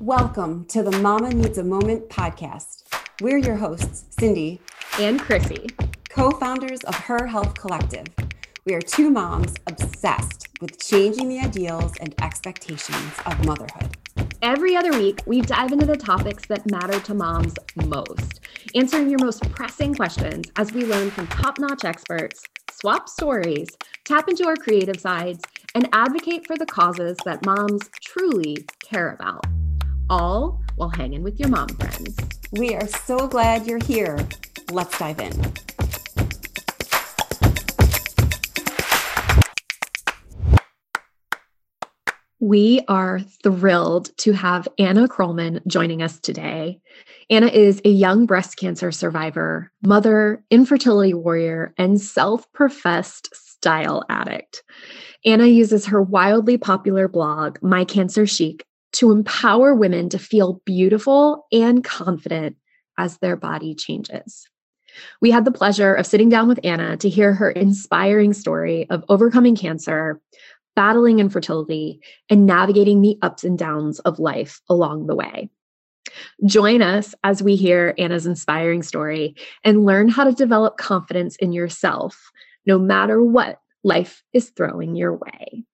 Welcome to the Mama Needs a Moment podcast. We're your hosts, Cindy and Chrissy, co founders of Her Health Collective. We are two moms obsessed with changing the ideals and expectations of motherhood. Every other week, we dive into the topics that matter to moms most, answering your most pressing questions as we learn from top notch experts, swap stories, tap into our creative sides, and advocate for the causes that moms truly care about all while hanging with your mom friends. We are so glad you're here. Let's dive in. We are thrilled to have Anna Crollman joining us today. Anna is a young breast cancer survivor, mother, infertility warrior, and self professed style addict. Anna uses her wildly popular blog, My Cancer Chic, to empower women to feel beautiful and confident as their body changes. We had the pleasure of sitting down with Anna to hear her inspiring story of overcoming cancer, battling infertility, and navigating the ups and downs of life along the way. Join us as we hear Anna's inspiring story and learn how to develop confidence in yourself, no matter what life is throwing your way.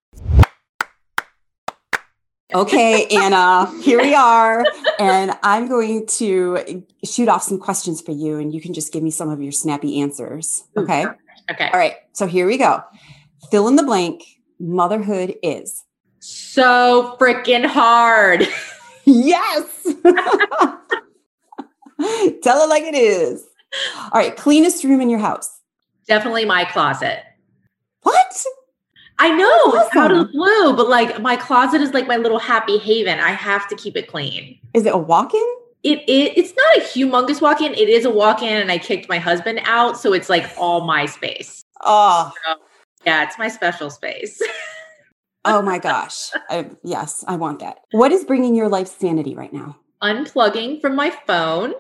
Okay, Anna, here we are. And I'm going to shoot off some questions for you, and you can just give me some of your snappy answers. Hmm, okay. Okay. All right. So here we go. Fill in the blank. Motherhood is so freaking hard. yes. Tell it like it is. All right. Cleanest room in your house. Definitely my closet. What? I know awesome. it's out of the blue, but like my closet is like my little happy haven. I have to keep it clean. Is it a walk-in? It, it it's not a humongous walk-in. It is a walk-in, and I kicked my husband out, so it's like all my space. Oh, so, yeah, it's my special space. oh my gosh! I, yes, I want that. What is bringing your life sanity right now? Unplugging from my phone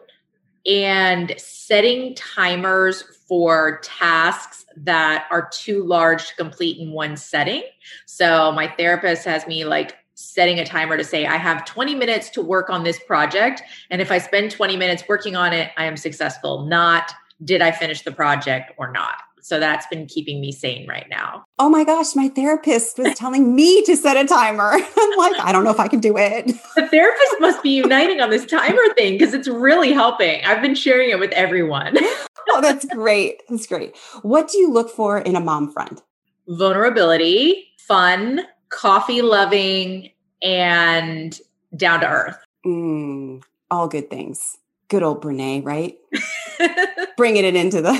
and setting timers for tasks that are too large to complete in one setting. So my therapist has me like setting a timer to say I have 20 minutes to work on this project and if I spend 20 minutes working on it, I am successful. Not did I finish the project or not. So that's been keeping me sane right now. Oh my gosh, my therapist was telling me to set a timer. I'm like, I don't know if I can do it. The therapist must be uniting on this timer thing because it's really helping. I've been sharing it with everyone. oh, that's great. That's great. What do you look for in a mom friend? Vulnerability, fun, coffee loving, and down to earth. Mm, all good things. Good old Brene, right? Bringing it into the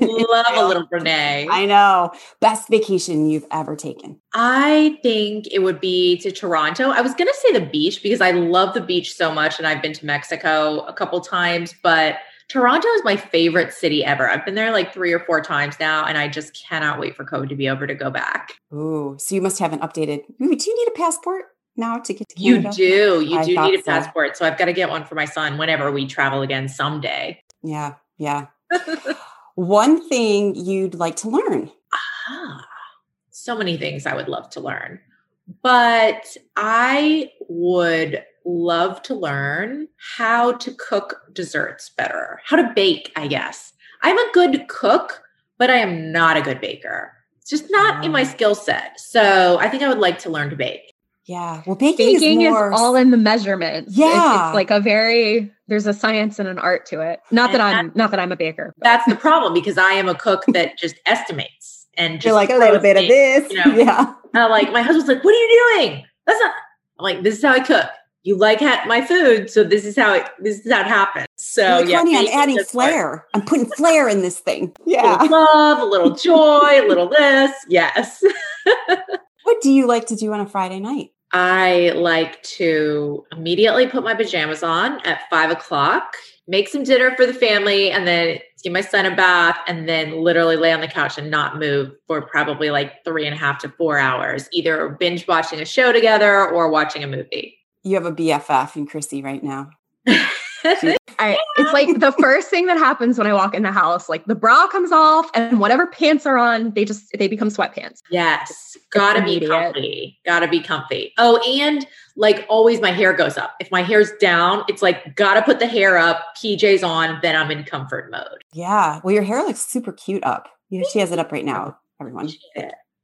love a little Brene. I know. Best vacation you've ever taken? I think it would be to Toronto. I was going to say the beach because I love the beach so much and I've been to Mexico a couple times, but Toronto is my favorite city ever. I've been there like three or four times now, and I just cannot wait for COVID to be over to go back. Ooh, so you must have an updated. Do you need a passport now to get to Canada? You do. You I do need a passport. So. so I've got to get one for my son whenever we travel again someday. Yeah, yeah. one thing you'd like to learn? Ah, so many things I would love to learn. But I would love to learn how to cook desserts better, how to bake, I guess. I'm a good cook, but I am not a good baker. It's just not in my skill set. So I think I would like to learn to bake. Yeah. Well, baking, baking is, more... is, all in the measurements. Yeah. It's, it's, like a very there's a science and an art to it. Not and that I'm not that I'm a baker. But. That's the problem because I am a cook that just estimates and just You're like a little bit of this. You know? Yeah. And like my husband's like, "What are you doing?" That's not. I'm like, "This is how I cook." You like ha- my food, so this is how it this is how it happens. So like, yeah, honey, I'm adding flair. I'm putting flair in this thing. Yeah, a little love, a little joy, a little this. Yes. what do you like to do on a Friday night? I like to immediately put my pajamas on at five o'clock, make some dinner for the family, and then give my son a bath, and then literally lay on the couch and not move for probably like three and a half to four hours, either binge watching a show together or watching a movie. You have a BFF in Chrissy right now. I, it's like the first thing that happens when I walk in the house, like the bra comes off and whatever pants are on, they just they become sweatpants. Yes. Gotta be comfy. Gotta be comfy. Oh, and like always my hair goes up. If my hair's down, it's like gotta put the hair up, PJs on, then I'm in comfort mode. Yeah. Well, your hair looks super cute up. You she has it up right now, everyone.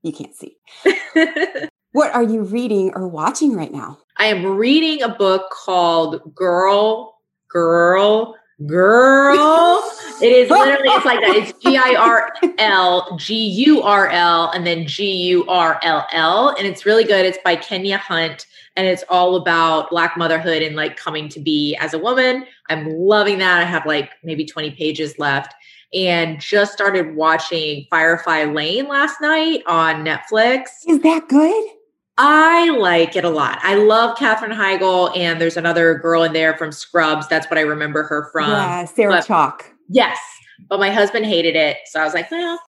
You can't see. what are you reading or watching right now? I am reading a book called Girl girl, girl. It is literally, it's like that. It's G I R L, G U R L, and then G U R L L. And it's really good. It's by Kenya Hunt. And it's all about Black motherhood and like coming to be as a woman. I'm loving that. I have like maybe 20 pages left and just started watching Firefly Lane last night on Netflix. Is that good? I like it a lot. I love Katherine Heigl, and there's another girl in there from Scrubs. That's what I remember her from. Yeah, Sarah but, Chalke. Yes. But my husband hated it. So I was like, well.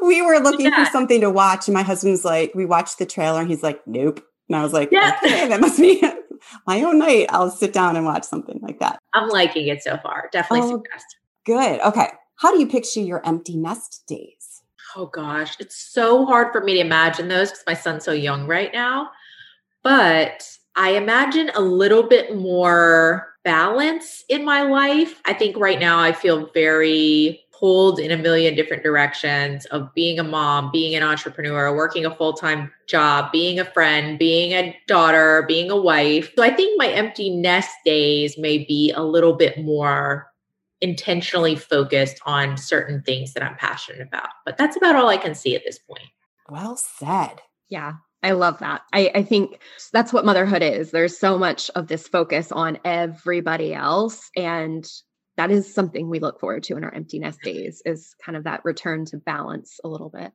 We were looking for something to watch, and my husband's like, we watched the trailer, and he's like, nope. And I was like, yeah. okay, that must be my own night. I'll sit down and watch something like that. I'm liking it so far. Definitely oh, suggest. Good. Okay. How do you picture your empty nest days? Oh gosh, it's so hard for me to imagine those because my son's so young right now. But I imagine a little bit more balance in my life. I think right now I feel very pulled in a million different directions of being a mom, being an entrepreneur, working a full time job, being a friend, being a daughter, being a wife. So I think my empty nest days may be a little bit more intentionally focused on certain things that I'm passionate about. But that's about all I can see at this point. Well said. Yeah. I love that. I, I think that's what motherhood is. There's so much of this focus on everybody else. And that is something we look forward to in our empty nest days is kind of that return to balance a little bit.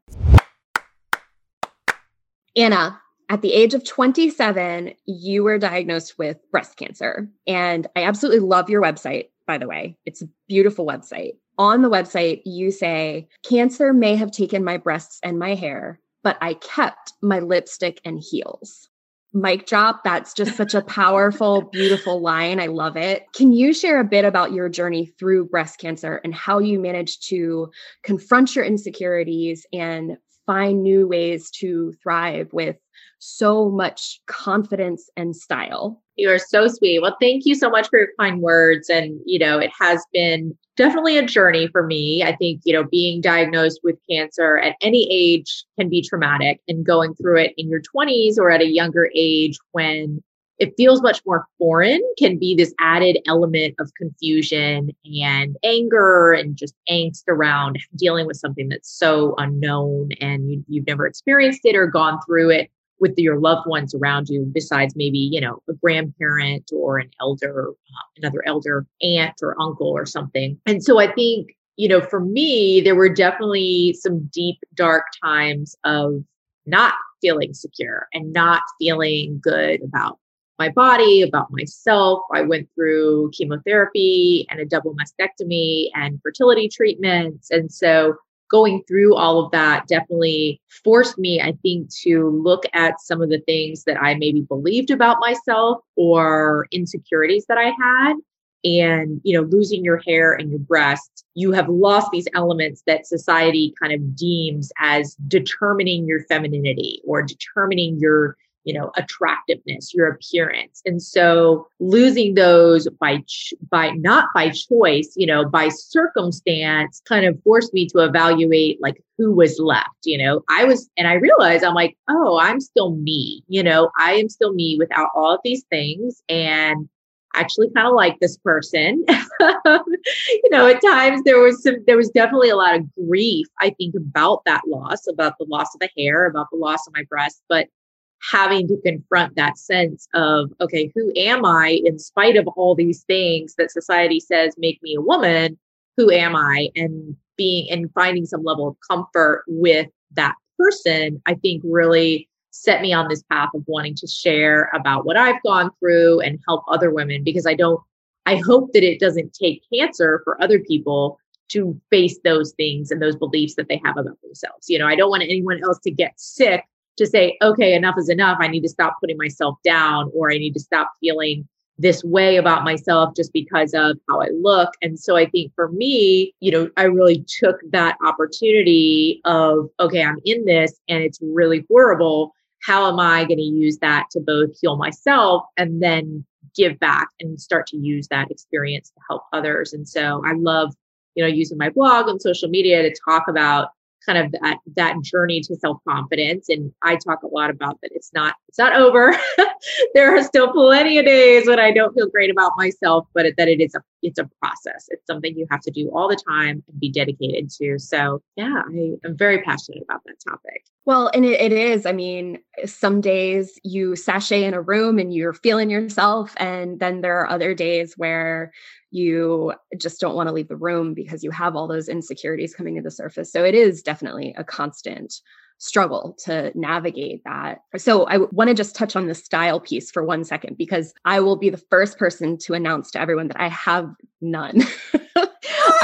Anna, at the age of 27, you were diagnosed with breast cancer. And I absolutely love your website by the way. It's a beautiful website. On the website, you say, Cancer may have taken my breasts and my hair, but I kept my lipstick and heels. Mic drop. That's just such a powerful, beautiful line. I love it. Can you share a bit about your journey through breast cancer and how you managed to confront your insecurities and find new ways to thrive with so much confidence and style? You are so sweet. Well, thank you so much for your kind words. And, you know, it has been definitely a journey for me. I think, you know, being diagnosed with cancer at any age can be traumatic and going through it in your 20s or at a younger age when it feels much more foreign can be this added element of confusion and anger and just angst around dealing with something that's so unknown and you, you've never experienced it or gone through it with your loved ones around you besides maybe you know a grandparent or an elder uh, another elder aunt or uncle or something. And so i think you know for me there were definitely some deep dark times of not feeling secure and not feeling good about my body about myself. I went through chemotherapy and a double mastectomy and fertility treatments. And so going through all of that definitely forced me, I think, to look at some of the things that I maybe believed about myself or insecurities that I had. And, you know, losing your hair and your breasts, you have lost these elements that society kind of deems as determining your femininity or determining your you know attractiveness your appearance. And so losing those by ch- by not by choice you know by circumstance kind of forced me to evaluate like who was left you know? I was and i realized i'm like oh i'm still me you know? I am still me without all of these things and actually kind of like this person. You know at times there was some there was definitely a lot of grief i think about that loss about the loss of the hair about the loss of my breast but having to confront that sense of, okay, who am I in spite of all these things that society says make me a woman? Who am I? And being and finding some level of comfort with that person, I think really set me on this path of wanting to share about what I've gone through and help other women because I don't, I hope that it doesn't take cancer for other people to face those things and those beliefs that they have about themselves. You know, I don't want anyone else to get sick to say, okay, enough is enough. I need to stop putting myself down or I need to stop feeling this way about myself just because of how I look. And so I think for me, you know, I really took that opportunity of, okay, I'm in this and it's really horrible. How am I going to use that to both heal myself and then give back and start to use that experience to help others? And so I love, you know, using my blog and social media to talk about kind of that that journey to self-confidence. And i talk a lot about that it's not it's not over. There are still plenty of days when i don't feel great about myself but that it is a it's a process. It's something you have to do all the time and be dedicated to. So yeah i am very passionate about that topic well, and it, it is. I mean, some days you sashay in a room and you're feeling yourself. And then there are other days where you just don't want to leave the room because you have all those insecurities coming to the surface. So it is definitely a constant struggle to navigate that. So I want to just touch on the style piece for one second because I will be the first person to announce to everyone that I have none.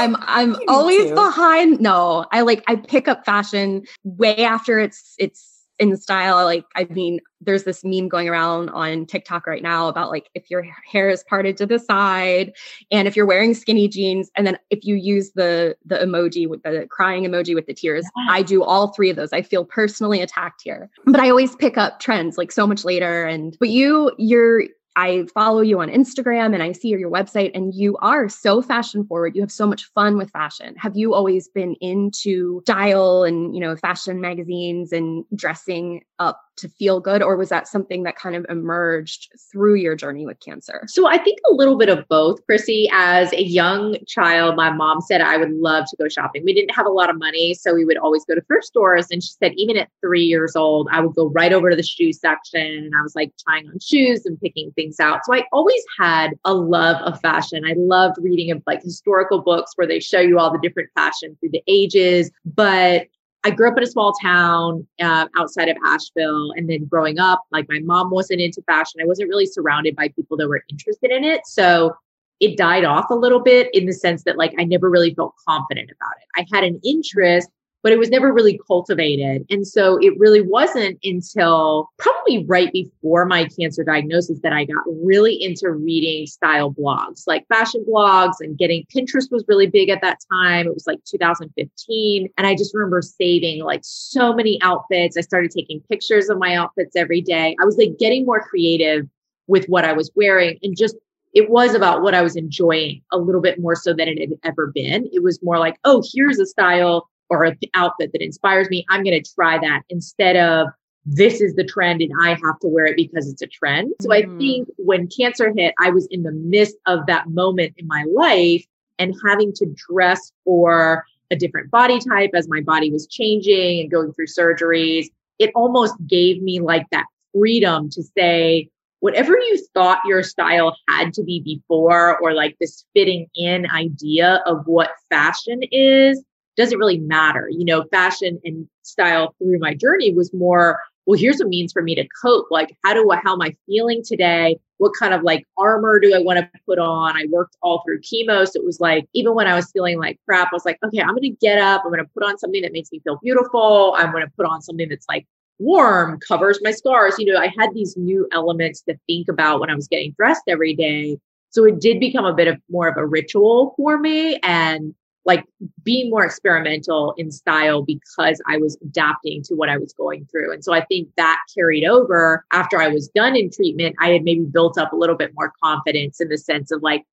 I'm I'm always too. behind. No, I like I pick up fashion way after it's it's in style. Like I mean, there's this meme going around on TikTok right now about like if your hair is parted to the side and if you're wearing skinny jeans, and then if you use the the emoji with the crying emoji with the tears. Yeah. I do all three of those. I feel personally attacked here. But I always pick up trends like so much later. And but you you're I follow you on Instagram and I see your website and you are so fashion forward. You have so much fun with fashion. Have you always been into style and, you know, fashion magazines and dressing up to feel good or was that something that kind of emerged through your journey with cancer? So i think a little bit of both chrissy. As a young child my mom said i would love to go shopping. We didn't have a lot of money so we would always go to thrift stores. And she said even at three years old i would go right over to the shoe section and i was like trying on shoes and picking things out. So i always had a love of fashion. I loved reading like historical books where they show you all the different fashion through the ages. But I grew up in a small town uh, outside of Asheville. And then growing up, like my mom wasn't into fashion. I wasn't really surrounded by people that were interested in it. So it died off a little bit in the sense that like I never really felt confident about it. I had an interest, but it was never really cultivated. And so it really wasn't until probably right before my cancer diagnosis that I got really into reading style blogs, like fashion blogs and getting Pinterest was really big at that time. It was like 2015. And I just remember saving like so many outfits. I started taking pictures of my outfits every day. I was like getting more creative with what I was wearing and just it was about what I was enjoying a little bit more so than it had ever been. It was more like, oh, here's a style or an outfit that inspires me, I'm going to try that instead of this is the trend and I have to wear it because it's a trend. So mm. I think when cancer hit, I was in the midst of that moment in my life and having to dress for a different body type as my body was changing and going through surgeries. It almost gave me like that freedom to say, whatever you thought your style had to be before, or like this fitting in idea of what fashion is, doesn't really matter. You know, fashion and style through my journey was more, well, here's a means for me to cope. Like, how do I, how am I feeling today? What kind of like armor do I want to put on? I worked all through chemo. So it was like, even when I was feeling like crap, I was like, okay, I'm going to get up. I'm going to put on something that makes me feel beautiful. I'm going to put on something that's like warm, covers my scars. You know, I had these new elements to think about when I was getting dressed every day. So it did become a bit of more of a ritual for me. And like being more experimental in style because I was adapting to what I was going through. And so I think that carried over after I was done in treatment. I had maybe built up a little bit more confidence in the sense of like,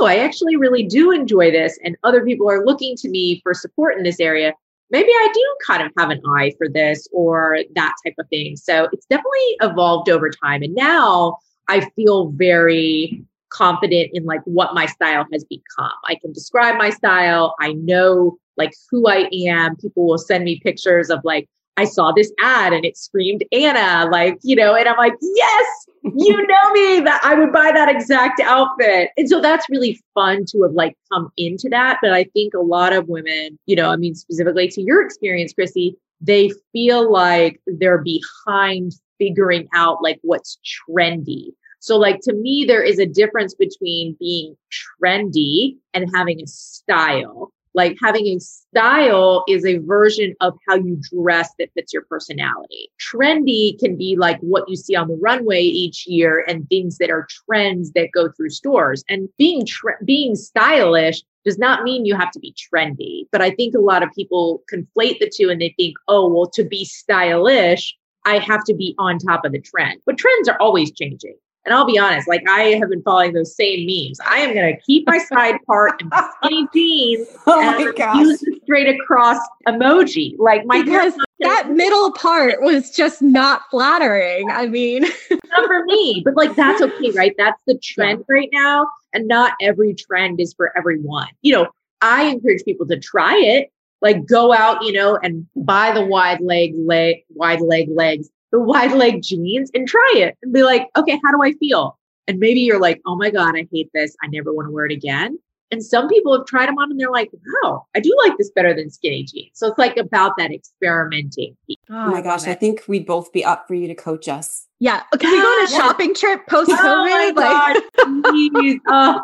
oh, I actually really do enjoy this. And other people are looking to me for support in this area. Maybe I do kind of have an eye for this or that type of thing. So it's definitely evolved over time. And now I feel very confident in like what my style has become. I can describe my style. I know like who I am. People will send me pictures of like, I saw this ad and it screamed Anna, like, you know, and I'm like, yes, you know me that I would buy that exact outfit. And so that's really fun to have like come into that. But I think a lot of women, you know, I mean, specifically to your experience, Chrissy, they feel like they're behind figuring out like what's trendy so, like to me, there is a difference between being trendy and having a style. Like having a style is a version of how you dress that fits your personality. Trendy can be like what you see on the runway each year and things that are trends that go through stores. And being tre- being stylish does not mean you have to be trendy. But I think a lot of people conflate the two and they think, oh, well, to be stylish, I have to be on top of the trend. But trends are always changing. And I'll be honest, like I have been following those same memes. I am going to keep my side part and skinny jeans Oh and gosh. use the straight across emoji. Like my because that middle part was just not flattering. I mean, not for me, but like that's okay, right? That's the trend right now. And not every trend is for everyone. You know, I encourage people to try it. Like go out, you know, and buy the wide leg, leg, wide leg legs, the wide leg jeans and try it and be like, okay, how do I feel? And maybe you're like, oh my God, I hate this. I never want to wear it again. And some people have tried them on and they're like, wow, I do like this better than skinny jeans. So it's like about that experimenting. piece. Oh my gosh, I think we'd both be up for you to coach us. yeah. Can we go on a Yeah. shopping trip post Oh COVID? like, Oh,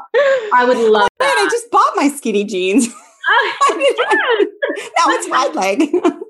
I would oh love Man, I just bought my skinny jeans. Yes. now it's wide leg.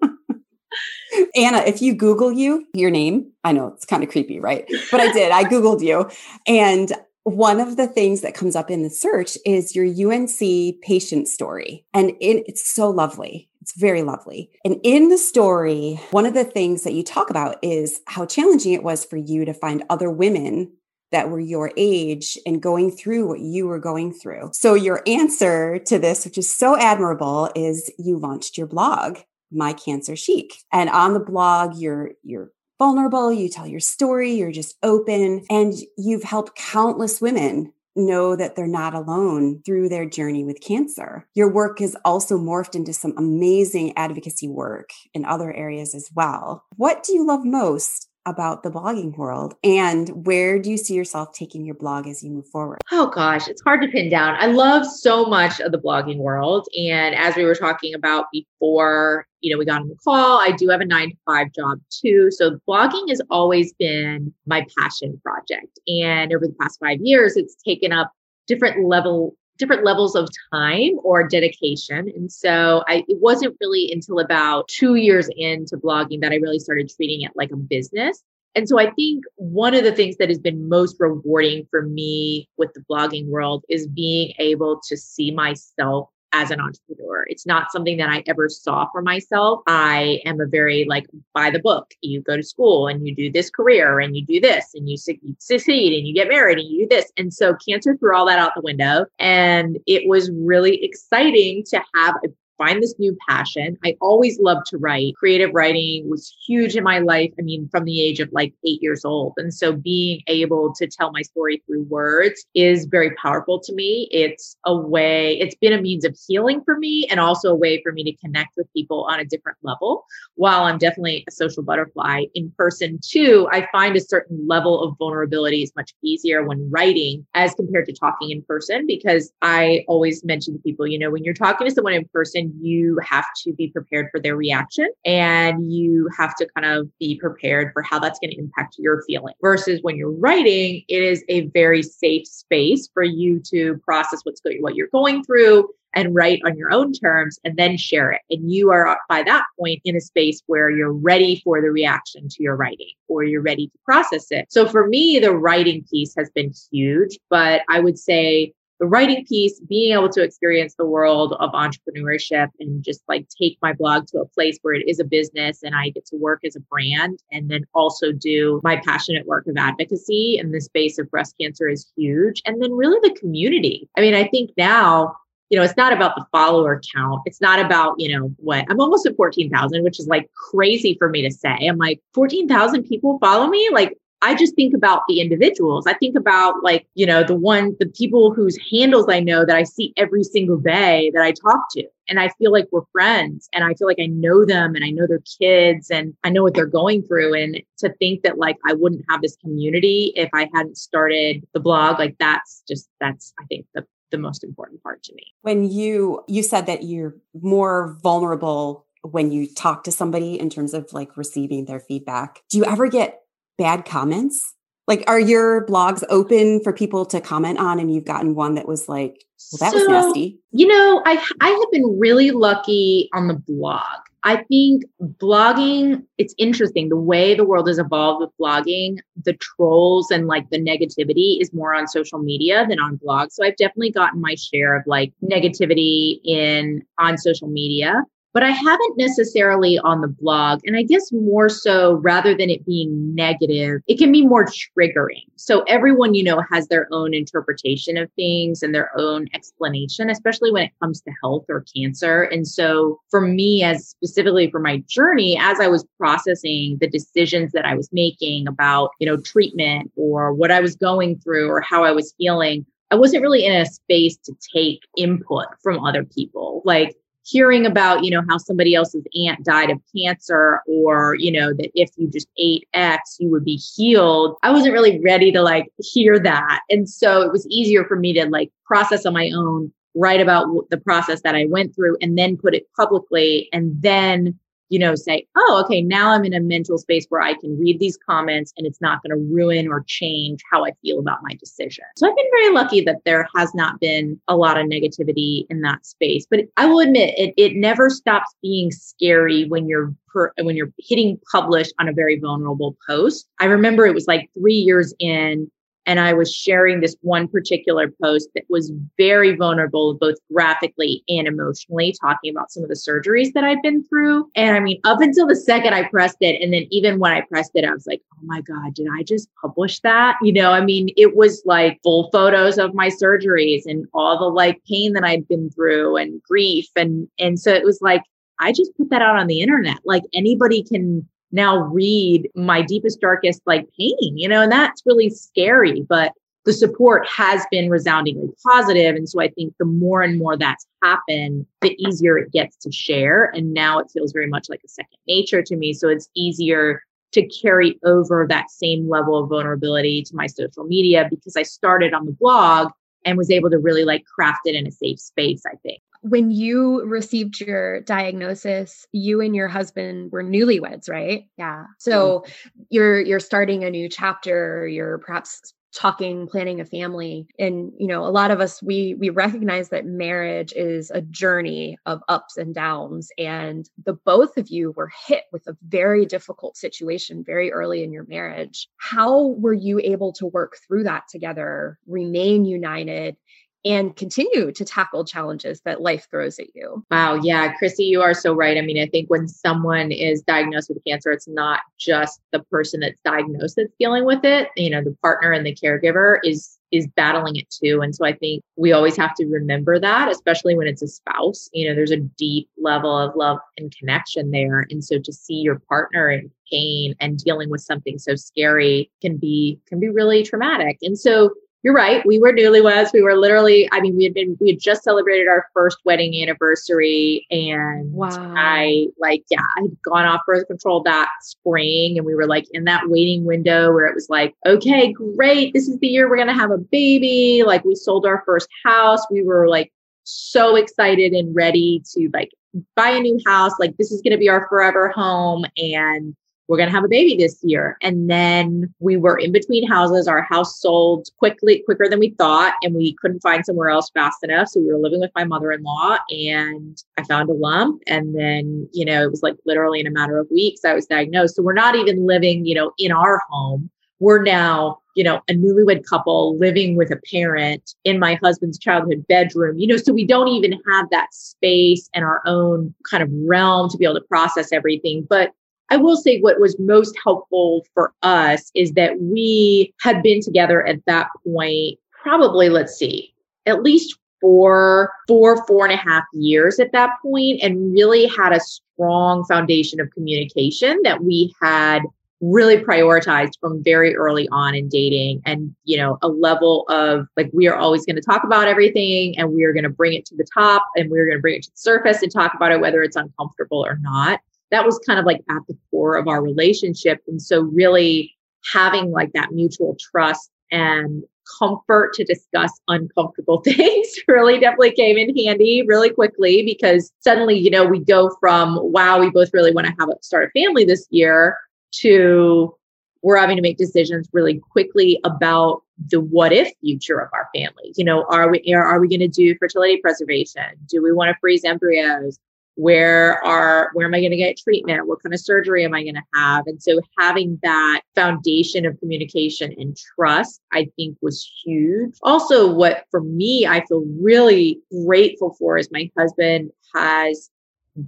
Anna, if you Google you, your name, I know it's kind of creepy, right? But I did. I Googled you. And one of the things that comes up in the search is your UNC patient story. And it, it's so lovely. It's very lovely. And in the story, one of the things that you talk about is how challenging it was for you to find other women that were your age and going through what you were going through. So, your answer to this, which is so admirable, is you launched your blog, My Cancer Chic. And on the blog, you're, you're, vulnerable you tell your story you're just open and you've helped countless women know that they're not alone through their journey with cancer. Your work has also morphed into some amazing advocacy work in other areas as well. What do you love most about the blogging world and where do you see yourself taking your blog as you move forward? Oh gosh, it's hard to pin down. I love so much of the blogging world. And as we were talking about before, you know, we got on the call, I do have a nine to five job too. So blogging has always been my passion project. And over the past five years, it's taken up different level different levels of time or dedication. And so I it wasn't really until about 2 years into blogging that I really started treating it like a business. And so I think one of the things that has been most rewarding for me with the blogging world is being able to see myself as an entrepreneur. It's not something that I ever saw for myself. I am a very like by the book. You go to school and you do this career and you do this and you, succeed and you get married and you do this. And so cancer threw all that out the window. And it was really exciting to have a find this new passion. I always loved to write. Creative writing was huge in my life. I mean, from the age of like eight years old. And so being able to tell my story through words is very powerful to me. It's a way, it's been a means of healing for me and also a way for me to connect with people on a different level. While I'm definitely a social butterfly in person too, I find a certain level of vulnerability is much easier when writing as compared to talking in person because I always mention to people, you know, when you're talking to someone in person, you have to be prepared for their reaction and you have to kind of be prepared for how that's going to impact your feeling. Versus when you're writing, it is a very safe space for you to process what's going, what you're going through and write on your own terms and then share it. And you are by that point in a space where you're ready for the reaction to your writing or you're ready to process it. So for me, the writing piece has been huge, but I would say the writing piece, being able to experience the world of entrepreneurship and just like take my blog to a place where it is a business and I get to work as a brand and then also do my passionate work of advocacy in the space of breast cancer is huge. And then really the community. I mean, I think now you know, it's not about the follower count. It's not about, you know, what I'm almost at 14,000, which is like crazy for me to say. I'm like, 14,000 people follow me. Like, I just think about the individuals. I think about like, you know, the one, the people whose handles I know that I see every single day that I talk to. And I feel like we're friends and I feel like I know them and I know their kids and I know what they're going through. And to think that like I wouldn't have this community if I hadn't started the blog, like that's just, that's, I think the the most important part to me. When you you said that you're more vulnerable when you talk to somebody in terms of like receiving their feedback. Do you ever get bad comments Like, are your blogs open for people to comment on? And you've gotten one that was like, well, that so, was nasty. You know, I I have been really lucky on the blog. I think blogging, it's interesting the way the world has evolved with blogging, the trolls and like the negativity is more on social media than on blogs. So I've definitely gotten my share of like negativity in on social media but I haven't necessarily on the blog. And I guess more so rather than it being negative, it can be more triggering. So everyone, you know, has their own interpretation of things and their own explanation, especially when it comes to health or cancer. And so for me, as specifically for my journey, as I was processing the decisions that I was making about, you know, treatment or what I was going through or how I was feeling, I wasn't really in a space to take input from other people. Like hearing about, you know, how somebody else's aunt died of cancer or, you know, that if you just ate X, you would be healed. I wasn't really ready to like hear that. And so it was easier for me to like process on my own, write about the process that I went through and then put it publicly and then you know, say, oh, okay, now I'm in a mental space where I can read these comments and it's not going to ruin or change how I feel about my decision. So I've been very lucky that there has not been a lot of negativity in that space. But I will admit, it, it never stops being scary when you're per, when you're hitting publish on a very vulnerable post. I remember it was like three years in and I was sharing this one particular post that was very vulnerable, both graphically and emotionally, talking about some of the surgeries that I'd been through. And I mean, up until the second I pressed it, and then even when I pressed it, I was like, oh my God, did I just publish that? You know, I mean, it was like full photos of my surgeries and all the like pain that I'd been through and grief. And, and so it was like, I just put that out on the internet. Like anybody can now read my deepest, darkest like pain, you know, and that's really scary. But the support has been resoundingly positive. And so I think the more and more that's happened, the easier it gets to share. And now it feels very much like a second nature to me. So it's easier to carry over that same level of vulnerability to my social media because I started on the blog and was able to really like craft it in a safe space, I think. When you received your diagnosis you and your husband were newlyweds right? Yeah. So mm-hmm. you're you're starting a new chapter you're perhaps talking planning a family. And you know a lot of us we we recognize that marriage is a journey of ups and downs and the both of you were hit with a very difficult situation very early in your marriage. How were you able to work through that together remain united and continue to tackle challenges that life throws at you. Wow. Yeah. Chrissy, you are so right. I mean, I think when someone is diagnosed with cancer, it's not just the person that's diagnosed that's dealing with it. You know, the partner and the caregiver is is battling it too. And so I think we always have to remember that, especially when it's a spouse. You know, there's a deep level of love and connection there. And so to see your partner in pain and dealing with something so scary can be can be really traumatic. And so you're right. We were newlyweds. We were literally, I mean, we had been, we had just celebrated our first wedding anniversary. And wow. I, like, yeah, I had gone off birth control that spring. And we were like in that waiting window where it was like, okay, great. This is the year we're going to have a baby. Like, we sold our first house. We were like so excited and ready to like buy a new house. Like, this is going to be our forever home. And we're going to have a baby this year. And then we were in between houses. Our house sold quickly, quicker than we thought, and we couldn't find somewhere else fast enough. So we were living with my mother in law, and I found a lump. And then, you know, it was like literally in a matter of weeks, I was diagnosed. So we're not even living, you know, in our home. We're now, you know, a newlywed couple living with a parent in my husband's childhood bedroom, you know, so we don't even have that space and our own kind of realm to be able to process everything. But I will say what was most helpful for us is that we had been together at that point, probably, let's see, at least four, four, four and a half years at that point, and really had a strong foundation of communication that we had really prioritized from very early on in dating and you know a level of like we are always going to talk about everything and we are going to bring it to the top and we're going to bring it to the surface and talk about it whether it's uncomfortable or not that was kind of like at the core of our relationship. And so really having like that mutual trust and comfort to discuss uncomfortable things really definitely came in handy really quickly because suddenly, you know, we go from, wow, we both really want to have a start a family this year to we're having to make decisions really quickly about the what if future of our family. You know, are we are, are we going to do fertility preservation? Do we want to freeze embryos? Where are where am I going to get treatment? What kind of surgery am I going to have? And so having that foundation of communication and trust, I think was huge. Also, what for me I feel really grateful for is my husband has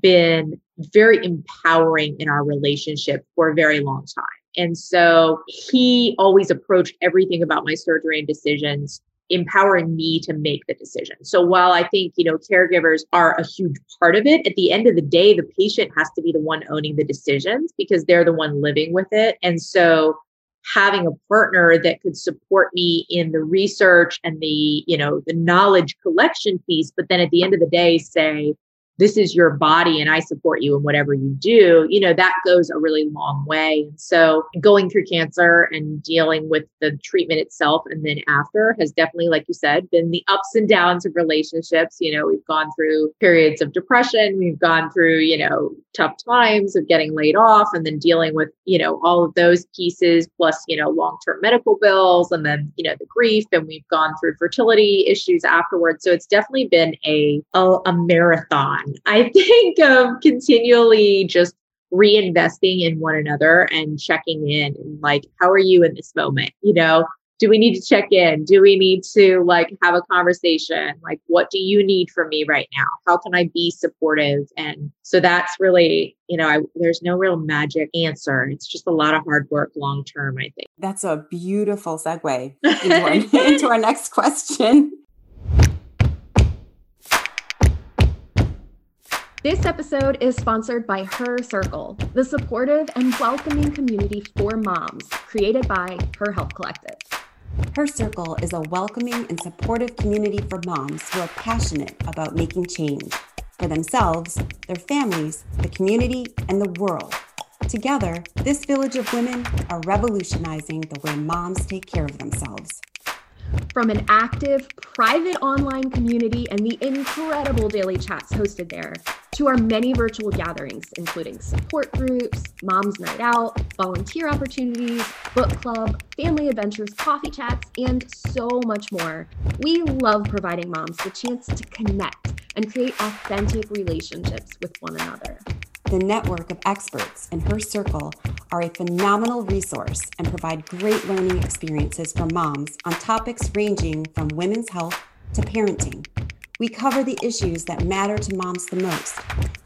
been very empowering in our relationship for a very long time. And so he always approached everything about my surgery and decisions empowering me to make the decision. So while I think, you know, caregivers are a huge part of it, at the end of the day, the patient has to be the one owning the decisions because they're the one living with it. And so having a partner that could support me in the research and the, you know, the knowledge collection piece, but then at the end of the day say, this is your body and I support you in whatever you do, you know, that goes a really long way. And so going through cancer and dealing with the treatment itself and then after has definitely, like you said, been the ups and downs of relationships. You know, we've gone through periods of depression, we've gone through, you know, tough times of getting laid off and then dealing with, you know, all of those pieces plus, you know, long term medical bills and then, you know, the grief. And we've gone through fertility issues afterwards. So it's definitely been a, a, a marathon I think of continually just reinvesting in one another and checking in and like, how are you in this moment? You know, do we need to check in? Do we need to like have a conversation? Like, what do you need from me right now? How can I be supportive? And so that's really, you know, I, there's no real magic answer. It's just a lot of hard work long term, I think. That's a beautiful segue into our, into our next question. This episode is sponsored by Her Circle, the supportive and welcoming community for moms created by Her Health Collective. Her Circle is a welcoming and supportive community for moms who are passionate about making change for themselves, their families, the community, and the world. Together, this village of women are revolutionizing the way moms take care of themselves. From an active, private online community and the incredible daily chats hosted there, to our many virtual gatherings, including support groups, Mom's Night Out, volunteer opportunities, book club, family adventures, coffee chats, and so much more. We love providing moms the chance to connect and create authentic relationships with one another. The network of experts in her circle are a phenomenal resource and provide great learning experiences for moms on topics ranging from women's health to parenting. We cover the issues that matter to moms the most,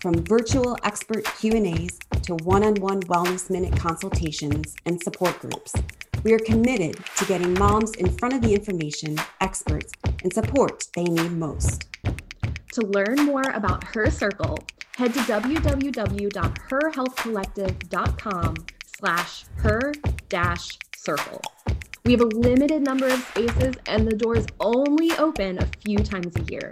from virtual expert Q&As to one-on-one wellness minute consultations and support groups. We are committed to getting moms in front of the information, experts, and support they need most. To learn more about Her Circle, head to www.herhealthcollective.com slash her dash circle. We have a limited number of spaces and the doors only open a few times a year.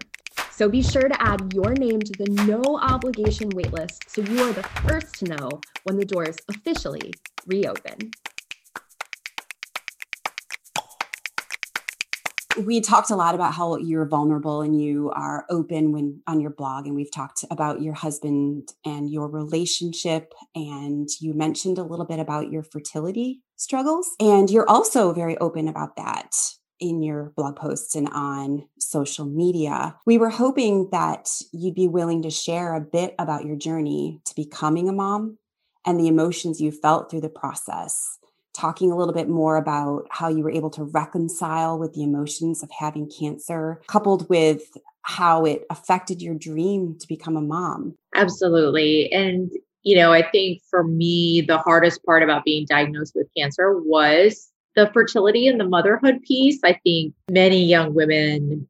So be sure to add your name to the no obligation waitlist so you are the first to know when the doors officially reopen. We talked a lot about how you're vulnerable and you are open when on your blog and we've talked about your husband and your relationship and you mentioned a little bit about your fertility struggles and you're also very open about that in your blog posts and on social media. We were hoping that you'd be willing to share a bit about your journey to becoming a mom and the emotions you felt through the process talking a little bit more about how you were able to reconcile with the emotions of having cancer, coupled with how it affected your dream to become a mom. Absolutely. And, you know, I think for me, the hardest part about being diagnosed with cancer was the fertility and the motherhood piece. I think many young women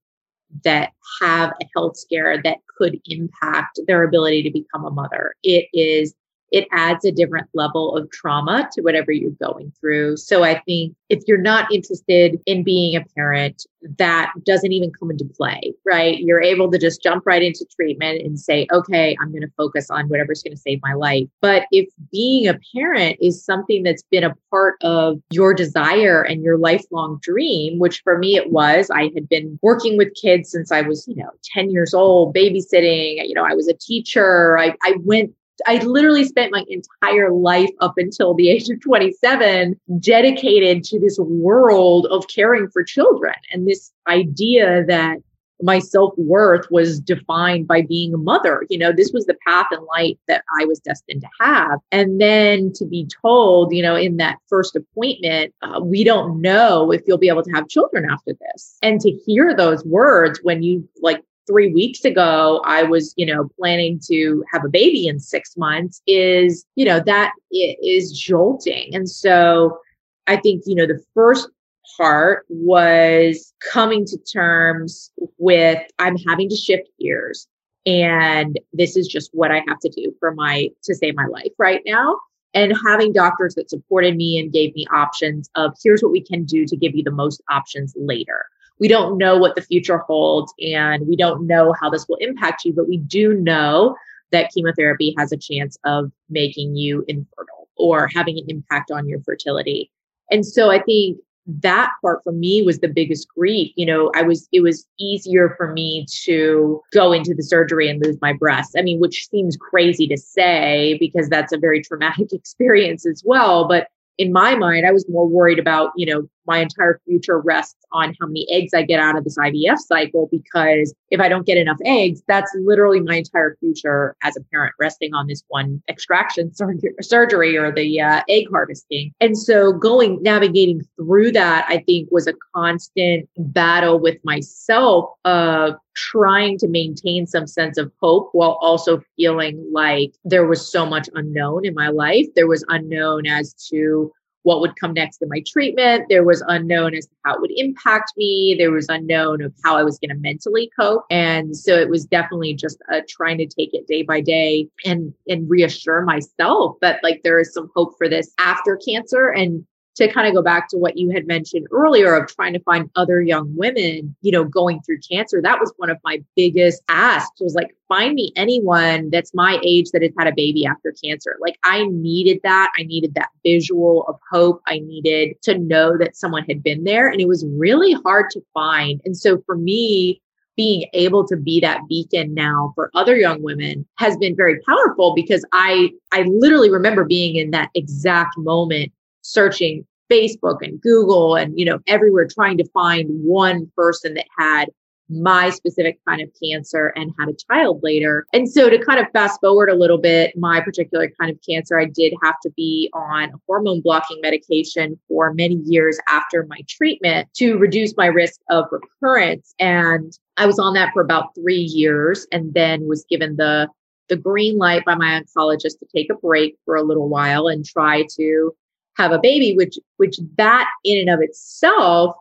that have a health scare that could impact their ability to become a mother. It is it adds a different level of trauma to whatever you're going through. So I think if you're not interested in being a parent, that doesn't even come into play, right? You're able to just jump right into treatment and say, okay, I'm going to focus on whatever's going to save my life. But if being a parent is something that's been a part of your desire and your lifelong dream, which for me it was, I had been working with kids since I was, you know, 10 years old, babysitting, you know, I was a teacher. I, I went I literally spent my entire life up until the age of 27 dedicated to this world of caring for children and this idea that my self worth was defined by being a mother. You know, this was the path and light that I was destined to have. And then to be told, you know, in that first appointment, uh, we don't know if you'll be able to have children after this. And to hear those words when you like three weeks ago I was, you know, planning to have a baby in six months is, you know, that is jolting. And so I think, you know, the first part was coming to terms with I'm having to shift gears and this is just what I have to do for my to save my life right now and having doctors that supported me and gave me options of here's what we can do to give you the most options later. We don't know what the future holds and we don't know how this will impact you, but we do know that chemotherapy has a chance of making you infertile or having an impact on your fertility. And so I think that part for me was the biggest grief. You know, I was, it was easier for me to go into the surgery and lose my breasts. I mean, which seems crazy to say because that's a very traumatic experience as well. But in my mind, I was more worried about, you know, my entire future rests on how many eggs I get out of this IVF cycle because if I don't get enough eggs, that's literally my entire future as a parent resting on this one extraction sur- surgery or the uh, egg harvesting. And so going navigating through that, I think was a constant battle with myself of trying to maintain some sense of hope while also feeling like there was so much unknown in my life. There was unknown as to what would come next in my treatment. There was unknown as to how it would impact me. There was unknown of how I was going to mentally cope. And so it was definitely just uh, trying to take it day by day and, and reassure myself that like there is some hope for this after cancer. And to kind of go back to what you had mentioned earlier of trying to find other young women, you know, going through cancer, that was one of my biggest asks was like, find me anyone that's my age that has had a baby after cancer. Like I needed that. I needed that visual of hope. I needed to know that someone had been there and it was really hard to find. And so for me, being able to be that beacon now for other young women has been very powerful because I I literally remember being in that exact moment searching Facebook and Google and, you know, everywhere trying to find one person that had my specific kind of cancer and had a child later. And so to kind of fast forward a little bit, my particular kind of cancer, I did have to be on hormone blocking medication for many years after my treatment to reduce my risk of recurrence. And I was on that for about three years and then was given the the green light by my oncologist to take a break for a little while and try to have a baby, which which that in and of itself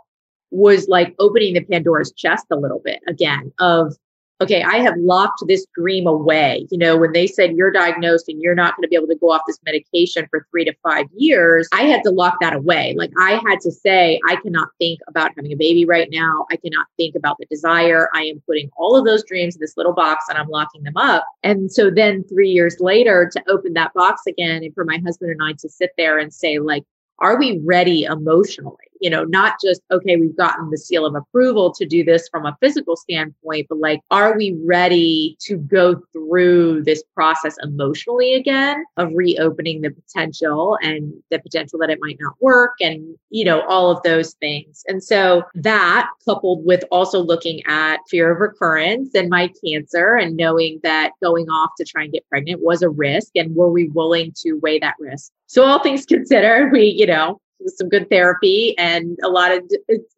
was like opening the Pandora's chest a little bit again of okay, I have locked this dream away. You know, when they said you're diagnosed and you're not going to be able to go off this medication for three to five years, I had to lock that away. Like I had to say, I cannot think about having a baby right now. I cannot think about the desire. I am putting all of those dreams in this little box and I'm locking them up. And so then three years later to open that box again and for my husband and I to sit there and say, like, are we ready emotionally? You know, not just, okay, we've gotten the seal of approval to do this from a physical standpoint, but like, are we ready to go through this process emotionally again of reopening the potential and the potential that it might not work and, you know, all of those things. And so that coupled with also looking at fear of recurrence and my cancer and knowing that going off to try and get pregnant was a risk and were we willing to weigh that risk? So all things considered, we, you know, some good therapy and a lot of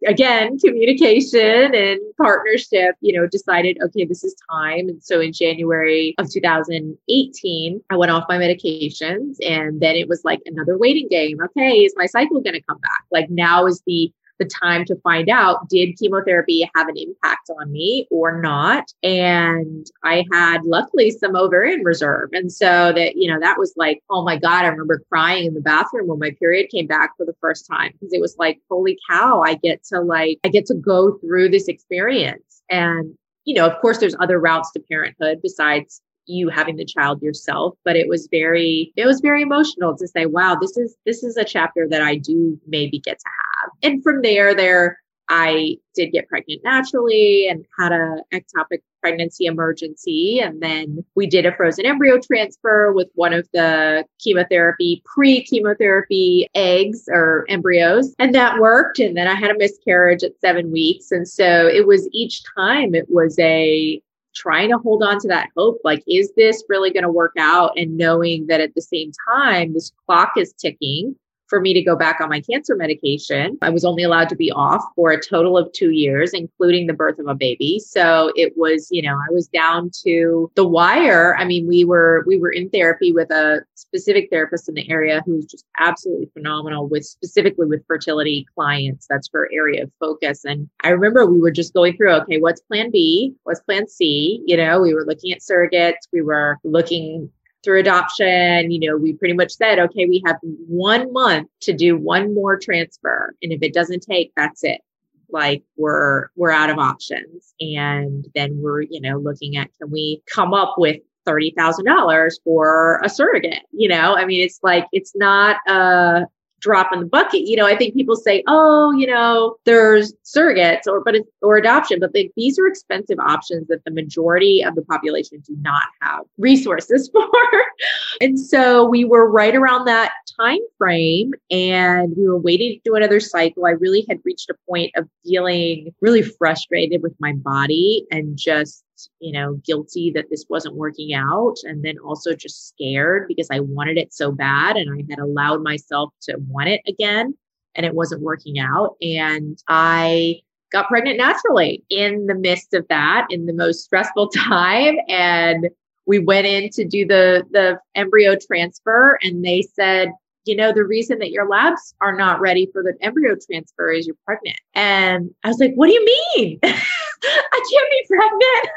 again communication and partnership you know decided okay this is time. And so in january of 2018 i went off my medications and then it was like another waiting game. Okay is my cycle going to come back? Like now is the the time to find out did chemotherapy have an impact on me or not? And i had luckily some ovarian reserve. And so that you know that was like oh my god i remember crying in the bathroom when my period came back for the first time because it was like holy cow i get to like i get to go through this experience. And you know of course there's other routes to parenthood besides you having the child yourself but it was very it was very emotional to say wow this is this is a chapter that i do maybe get to have and from there there I did get pregnant naturally and had a ectopic pregnancy emergency. And then we did a frozen embryo transfer with one of the chemotherapy, pre chemotherapy eggs or embryos. And that worked. And then I had a miscarriage at seven weeks. And so it was each time it was a, trying to hold on to that hope like is this really going to work out? And knowing that at the same time this clock is ticking for me to go back on my cancer medication. I was only allowed to be off for a total of two years, including the birth of a baby. So it was, you know, I was down to the wire. I mean, we were we were in therapy with a specific therapist in the area who's just absolutely phenomenal with specifically with fertility clients. That's her area of focus. And I remember we were just going through, okay, what's plan B? What's plan C? You know, we were looking at surrogates. We were looking through adoption, you know, we pretty much said, okay, we have one month to do one more transfer. And if it doesn't take, that's it. Like we're, we're out of options. And then we're, you know, looking at, can we come up with $30,000 for a surrogate? You know, I mean, it's like, it's not a, drop in the bucket. You know, I think people say, oh, you know, there's surrogates or but or adoption, but they, these are expensive options that the majority of the population do not have resources for. and so we were right around that time frame and we were waiting to do another cycle. I really had reached a point of feeling really frustrated with my body and just you know, guilty that this wasn't working out. And then also just scared because I wanted it so bad and I had allowed myself to want it again and it wasn't working out. And I got pregnant naturally in the midst of that, in the most stressful time. And we went in to do the, the embryo transfer and they said, you know, the reason that your labs are not ready for the embryo transfer is you're pregnant. And I was like, what do you mean? I can't be pregnant.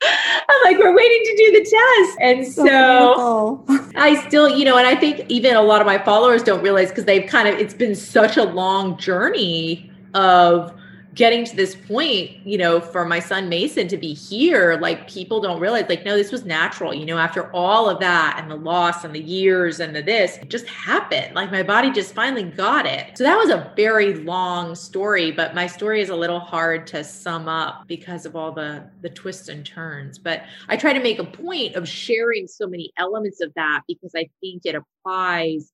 I'm like, we're waiting to do the test. And so, so I still, you know, and I think even a lot of my followers don't realize because they've kind of, it's been such a long journey of getting to this point, you know, for my son Mason to be here, like people don't realize, like, no, this was natural, you know, after all of that and the loss and the years and the this, it just happened. Like my body just finally got it. So that was a very long story, but my story is a little hard to sum up because of all the the twists and turns. But I try to make a point of sharing so many elements of that because I think it applies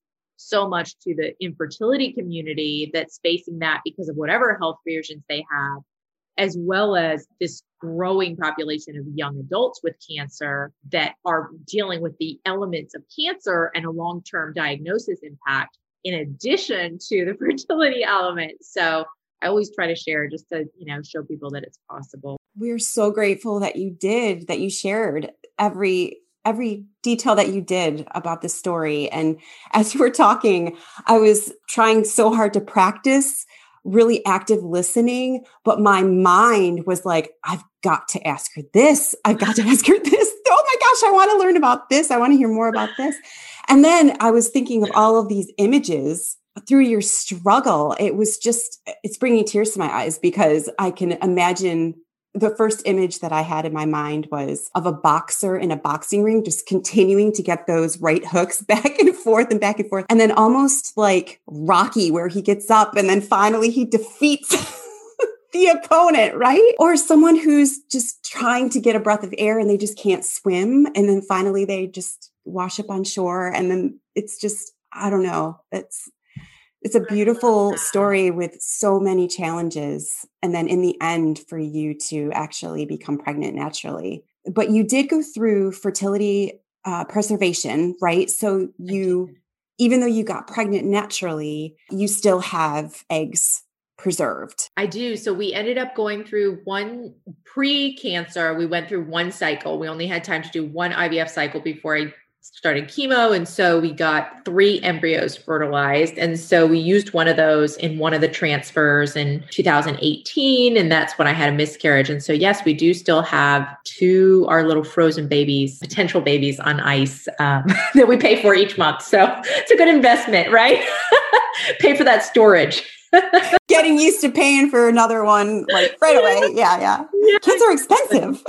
so much to the infertility community that's facing that because of whatever health versions they have, as well as this growing population of young adults with cancer that are dealing with the elements of cancer and a long term diagnosis impact, in addition to the fertility element. So I always try to share just to, you know, show people that it's possible. We're so grateful that you did, that you shared every every detail that you did about the story. And as you were talking, I was trying so hard to practice really active listening, but my mind was like, I've got to ask her this. I've got to ask her this. Oh my gosh, I want to learn about this. I want to hear more about this. And then I was thinking of all of these images through your struggle. It was just, it's bringing tears to my eyes because I can imagine the first image that I had in my mind was of a boxer in a boxing ring, just continuing to get those right hooks back and forth and back and forth. And then almost like Rocky, where he gets up and then finally he defeats the opponent, right? Or someone who's just trying to get a breath of air and they just can't swim. And then finally they just wash up on shore. And then it's just, I don't know. It's it's a beautiful story with so many challenges. And then in the end, for you to actually become pregnant naturally. But you did go through fertility uh, preservation, right? So you, even though you got pregnant naturally, you still have eggs preserved. I do. So we ended up going through one pre cancer. We went through one cycle. We only had time to do one IVF cycle before I started chemo. And so we got three embryos fertilized. And so we used one of those in one of the transfers in 2018. And that's when I had a miscarriage. And so, yes, we do still have two, our little frozen babies, potential babies on ice um, that we pay for each month. So it's a good investment, right? pay for that storage. Getting used to paying for another one like right away. Yeah, yeah. yeah. Kids are expensive.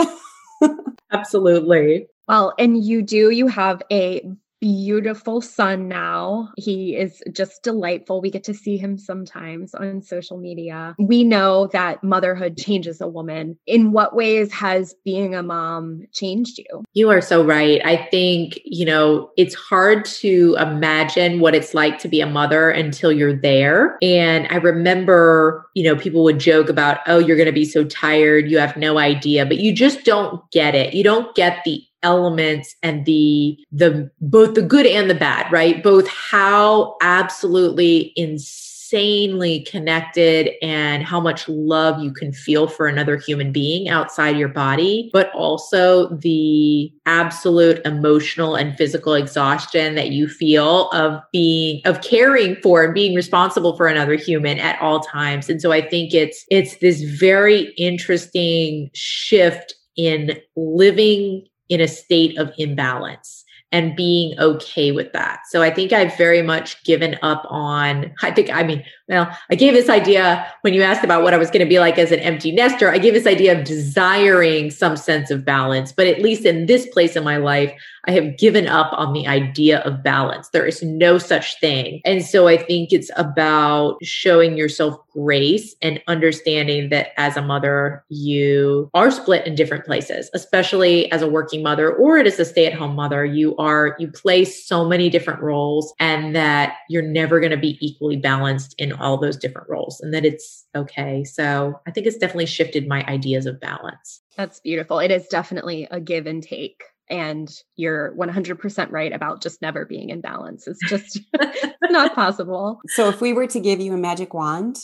Absolutely. Well, and you do, you have a beautiful son now. He is just delightful. We get to see him sometimes on social media. We know that motherhood changes a woman. In what ways has being a mom changed you? You are so right. I think, you know, it's hard to imagine what it's like to be a mother until you're there. And I remember, you know, people would joke about, oh, you're going to be so tired. You have no idea, but you just don't get it. You don't get the elements and the the both the good and the bad right? Both how absolutely insanely connected and how much love you can feel for another human being outside your body but also the absolute emotional and physical exhaustion that you feel of being of caring for and being responsible for another human at all times. And so i think it's it's this very interesting shift in living in a state of imbalance and being okay with that. So I think I've very much given up on, I think, I mean, well, I gave this idea when you asked about what I was going to be like as an empty nester. I gave this idea of desiring some sense of balance, but at least in this place in my life, I have given up on the idea of balance. There is no such thing. And so I think it's about showing yourself grace and understanding that as a mother, you are split in different places, especially as a working mother or as a stay at home mother. You are, you play so many different roles and that you're never going to be equally balanced in all those different roles and that it's okay. So I think it's definitely shifted my ideas of balance. That's beautiful. It is definitely a give and take and you're 100% right about just never being in balance. It's just not possible. So, if we were to give you a magic wand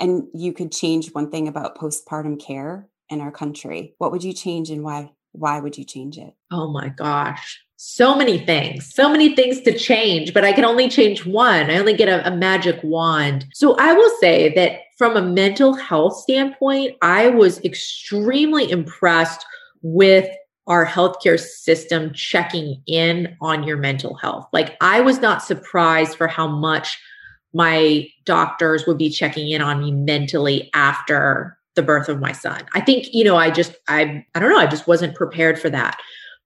and you could change one thing about postpartum care in our country, what would you change and why? Why would you change it? Oh my gosh. So many things, so many things to change, but I can only change one. I only get a, a magic wand. So I will say that from a mental health standpoint, I was extremely impressed with our healthcare system checking in on your mental health. Like I was not surprised for how much my doctors would be checking in on me mentally after the birth of my son. I think, you know, I just I I don't know, I just wasn't prepared for that.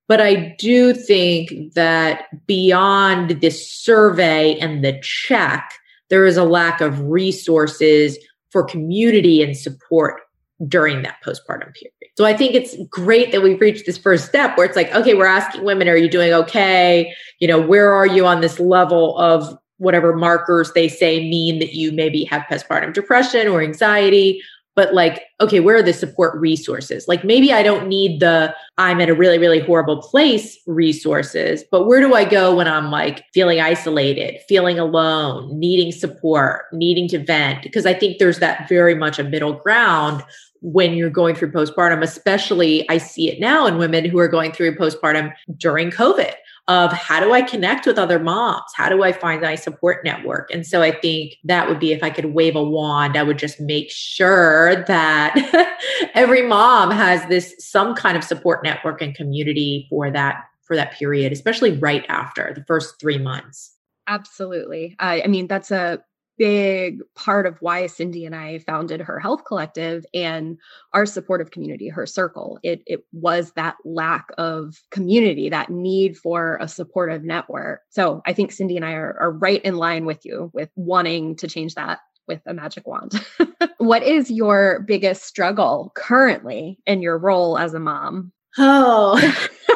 But I do think that beyond this survey and the check, there is a lack of resources for community and support during that postpartum period. So I think it's great that we've reached this first step where it's like, okay, we're asking women, are you doing okay? You know, where are you on this level of whatever markers they say mean that you maybe have postpartum depression or anxiety? But like, okay, where are the support resources? Like maybe I don't need the I'm at a really, really horrible place resources, but where do I go when I'm like feeling isolated, feeling alone, needing support, needing to vent? Because I think there's that very much a middle ground when you're going through postpartum, especially I see it now in women who are going through postpartum during COVID of how do I connect with other moms? How do I find my support network? And so I think that would be if I could wave a wand, I would just make sure that every mom has this some kind of support network and community for that for that period, especially right after the first 3 months. Absolutely. I mean, that's a big part of why Cindy and I founded her health collective and our supportive community, her circle. It it was that lack of community, that need for a supportive network. So I think Cindy and I are, are right in line with you with wanting to change that with a magic wand. what is your biggest struggle currently in your role as a mom? Oh.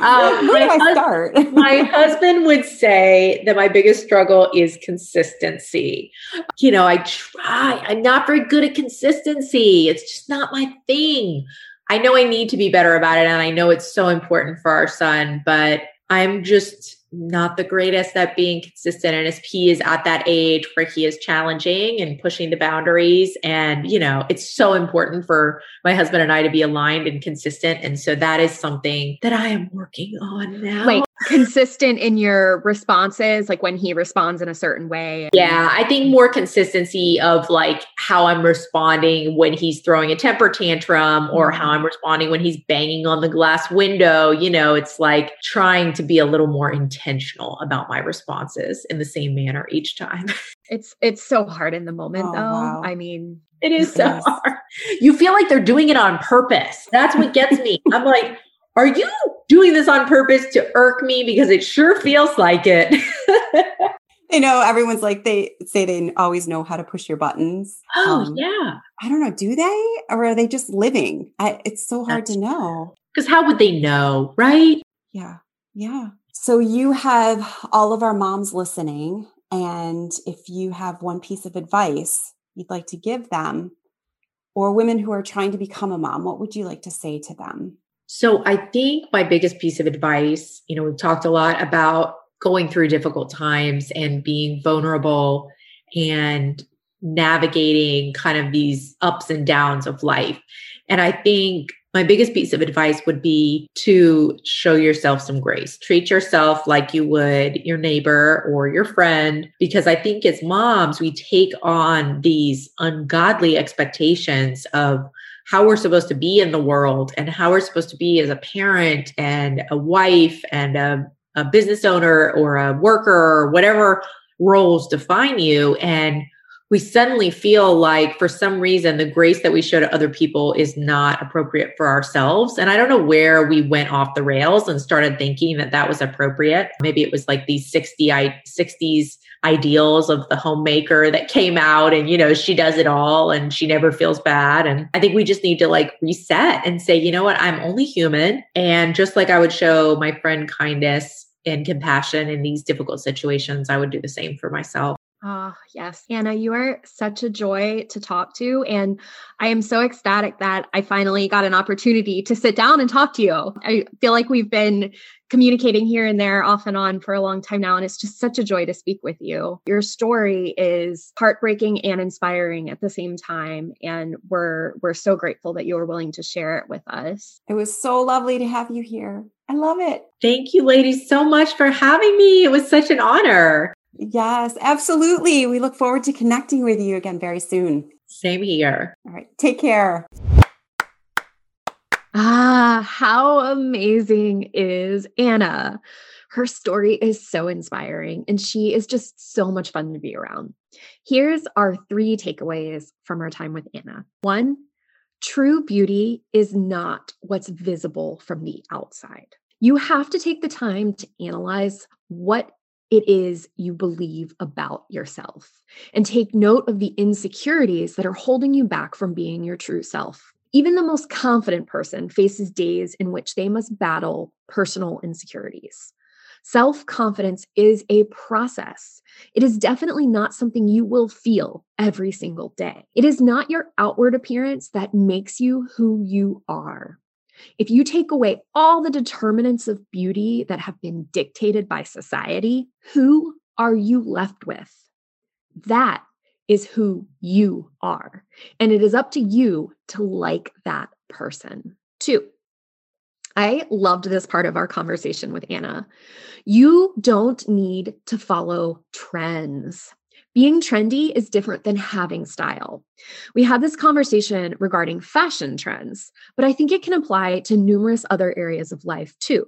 um, Where do I start? my husband would say that my biggest struggle is consistency. You know, I try, I'm not very good at consistency. It's just not my thing. I know I need to be better about it, and I know it's so important for our son, but I'm just not the greatest at being consistent. And as he is at that age where he is challenging and pushing the boundaries, and you know, it's so important for my husband and I to be aligned and consistent. And so that is something that I am working on now. Like consistent in your responses, like when he responds in a certain way. Yeah, I think more consistency of like how I'm responding when he's throwing a temper tantrum or how mm-hmm. I'm responding when he's banging on the glass window. You know, it's like trying to be a little more intentional about my responses in the same manner each time. It's it's so hard in the moment oh, though. Wow. I mean, it is so hard. You feel like they're doing it on purpose. That's what gets me. I'm like, are you doing this on purpose to irk me because it sure feels like it. you know, everyone's like they say they always know how to push your buttons. Oh um, yeah. I don't know. Do they, or are they just living? I, it's so hard That's to know. Because how would they know, right? Yeah, yeah. So you have all of our moms listening, and if you have one piece of advice you'd like to give them, or women who are trying to become a mom, what would you like to say to them? So I think my biggest piece of advice, you know, we've talked a lot about going through difficult times and being vulnerable and navigating kind of these ups and downs of life. And I think my biggest piece of advice would be to show yourself some grace. Treat yourself like you would your neighbor or your friend, because I think as moms, we take on these ungodly expectations of how we're supposed to be in the world and how we're supposed to be as a parent and a wife and a, a business owner or a worker or whatever roles define you. And we suddenly feel like for some reason the grace that we show to other people is not appropriate for ourselves. And i don't know where we went off the rails and started thinking that that was appropriate. Maybe it was like these 60 60s ideals of the homemaker that came out and you know she does it all and she never feels bad. And i think we just need to like reset and say you know what? I'm only human. And just like i would show my friend kindness and compassion in these difficult situations i would do the same for myself Oh, yes. Anna, you are such a joy to talk to. And I am so ecstatic that I finally got an opportunity to sit down and talk to you. I feel like we've been communicating here and there off and on for a long time now. And it's just such a joy to speak with you. Your story is heartbreaking and inspiring at the same time. And we're we're so grateful that you were willing to share it with us. It was so lovely to have you here. I love it. Thank you, ladies, so much for having me. It was such an honor. Yes, absolutely. We look forward to connecting with you again very soon. Same here. All right. Take care. Ah, how amazing is Anna? Her story is so inspiring and she is just so much fun to be around. Here's our three takeaways from our time with Anna. One, true beauty is not what's visible from the outside. You have to take the time to analyze what it is you believe about yourself and take note of the insecurities that are holding you back from being your true self. Even the most confident person faces days in which they must battle personal insecurities. Self confidence is a process. It is definitely not something you will feel every single day. It is not your outward appearance that makes you who you are. If you take away all the determinants of beauty that have been dictated by society, who are you left with? That is who you are. And it is up to you to like that person. Two, I loved this part of our conversation with Anna. You don't need to follow trends. Being trendy is different than having style. We had this conversation regarding fashion trends, but I think it can apply to numerous other areas of life too.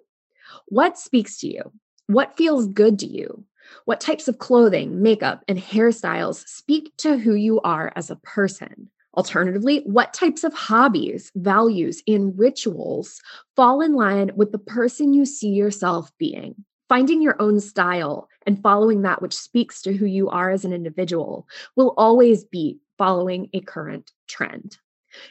What speaks to you? What feels good to you? What types of clothing, makeup, and hairstyles speak to who you are as a person? Alternatively, what types of hobbies, values, and rituals fall in line with the person you see yourself being? Finding your own style and following that which speaks to who you are as an individual will always be following a current trend.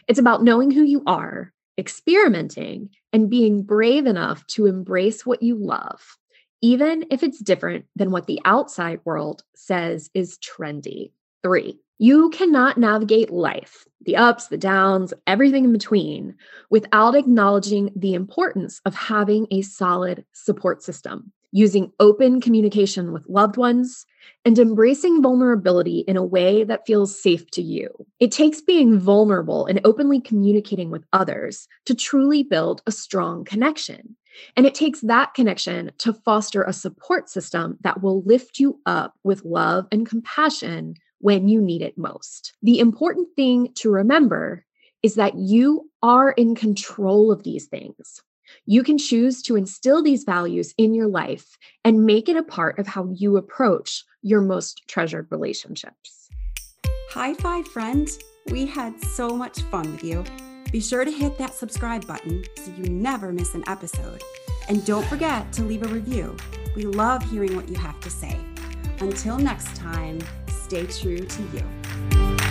It's about knowing who you are, experimenting, and being brave enough to embrace what you love, even if it's different than what the outside world says is trendy. Three, you cannot navigate life, the ups, the downs, everything in between, without acknowledging the importance of having a solid support system using open communication with loved ones, and embracing vulnerability in a way that feels safe to you. It takes being vulnerable and openly communicating with others to truly build a strong connection. And it takes that connection to foster a support system that will lift you up with love and compassion when you need it most. The important thing to remember is that you are in control of these things. You can choose to instill these values in your life and make it a part of how you approach your most treasured relationships. High five, friends. We had so much fun with you. Be sure to hit that subscribe button so you never miss an episode. And don't forget to leave a review. We love hearing what you have to say. Until next time, stay true to you.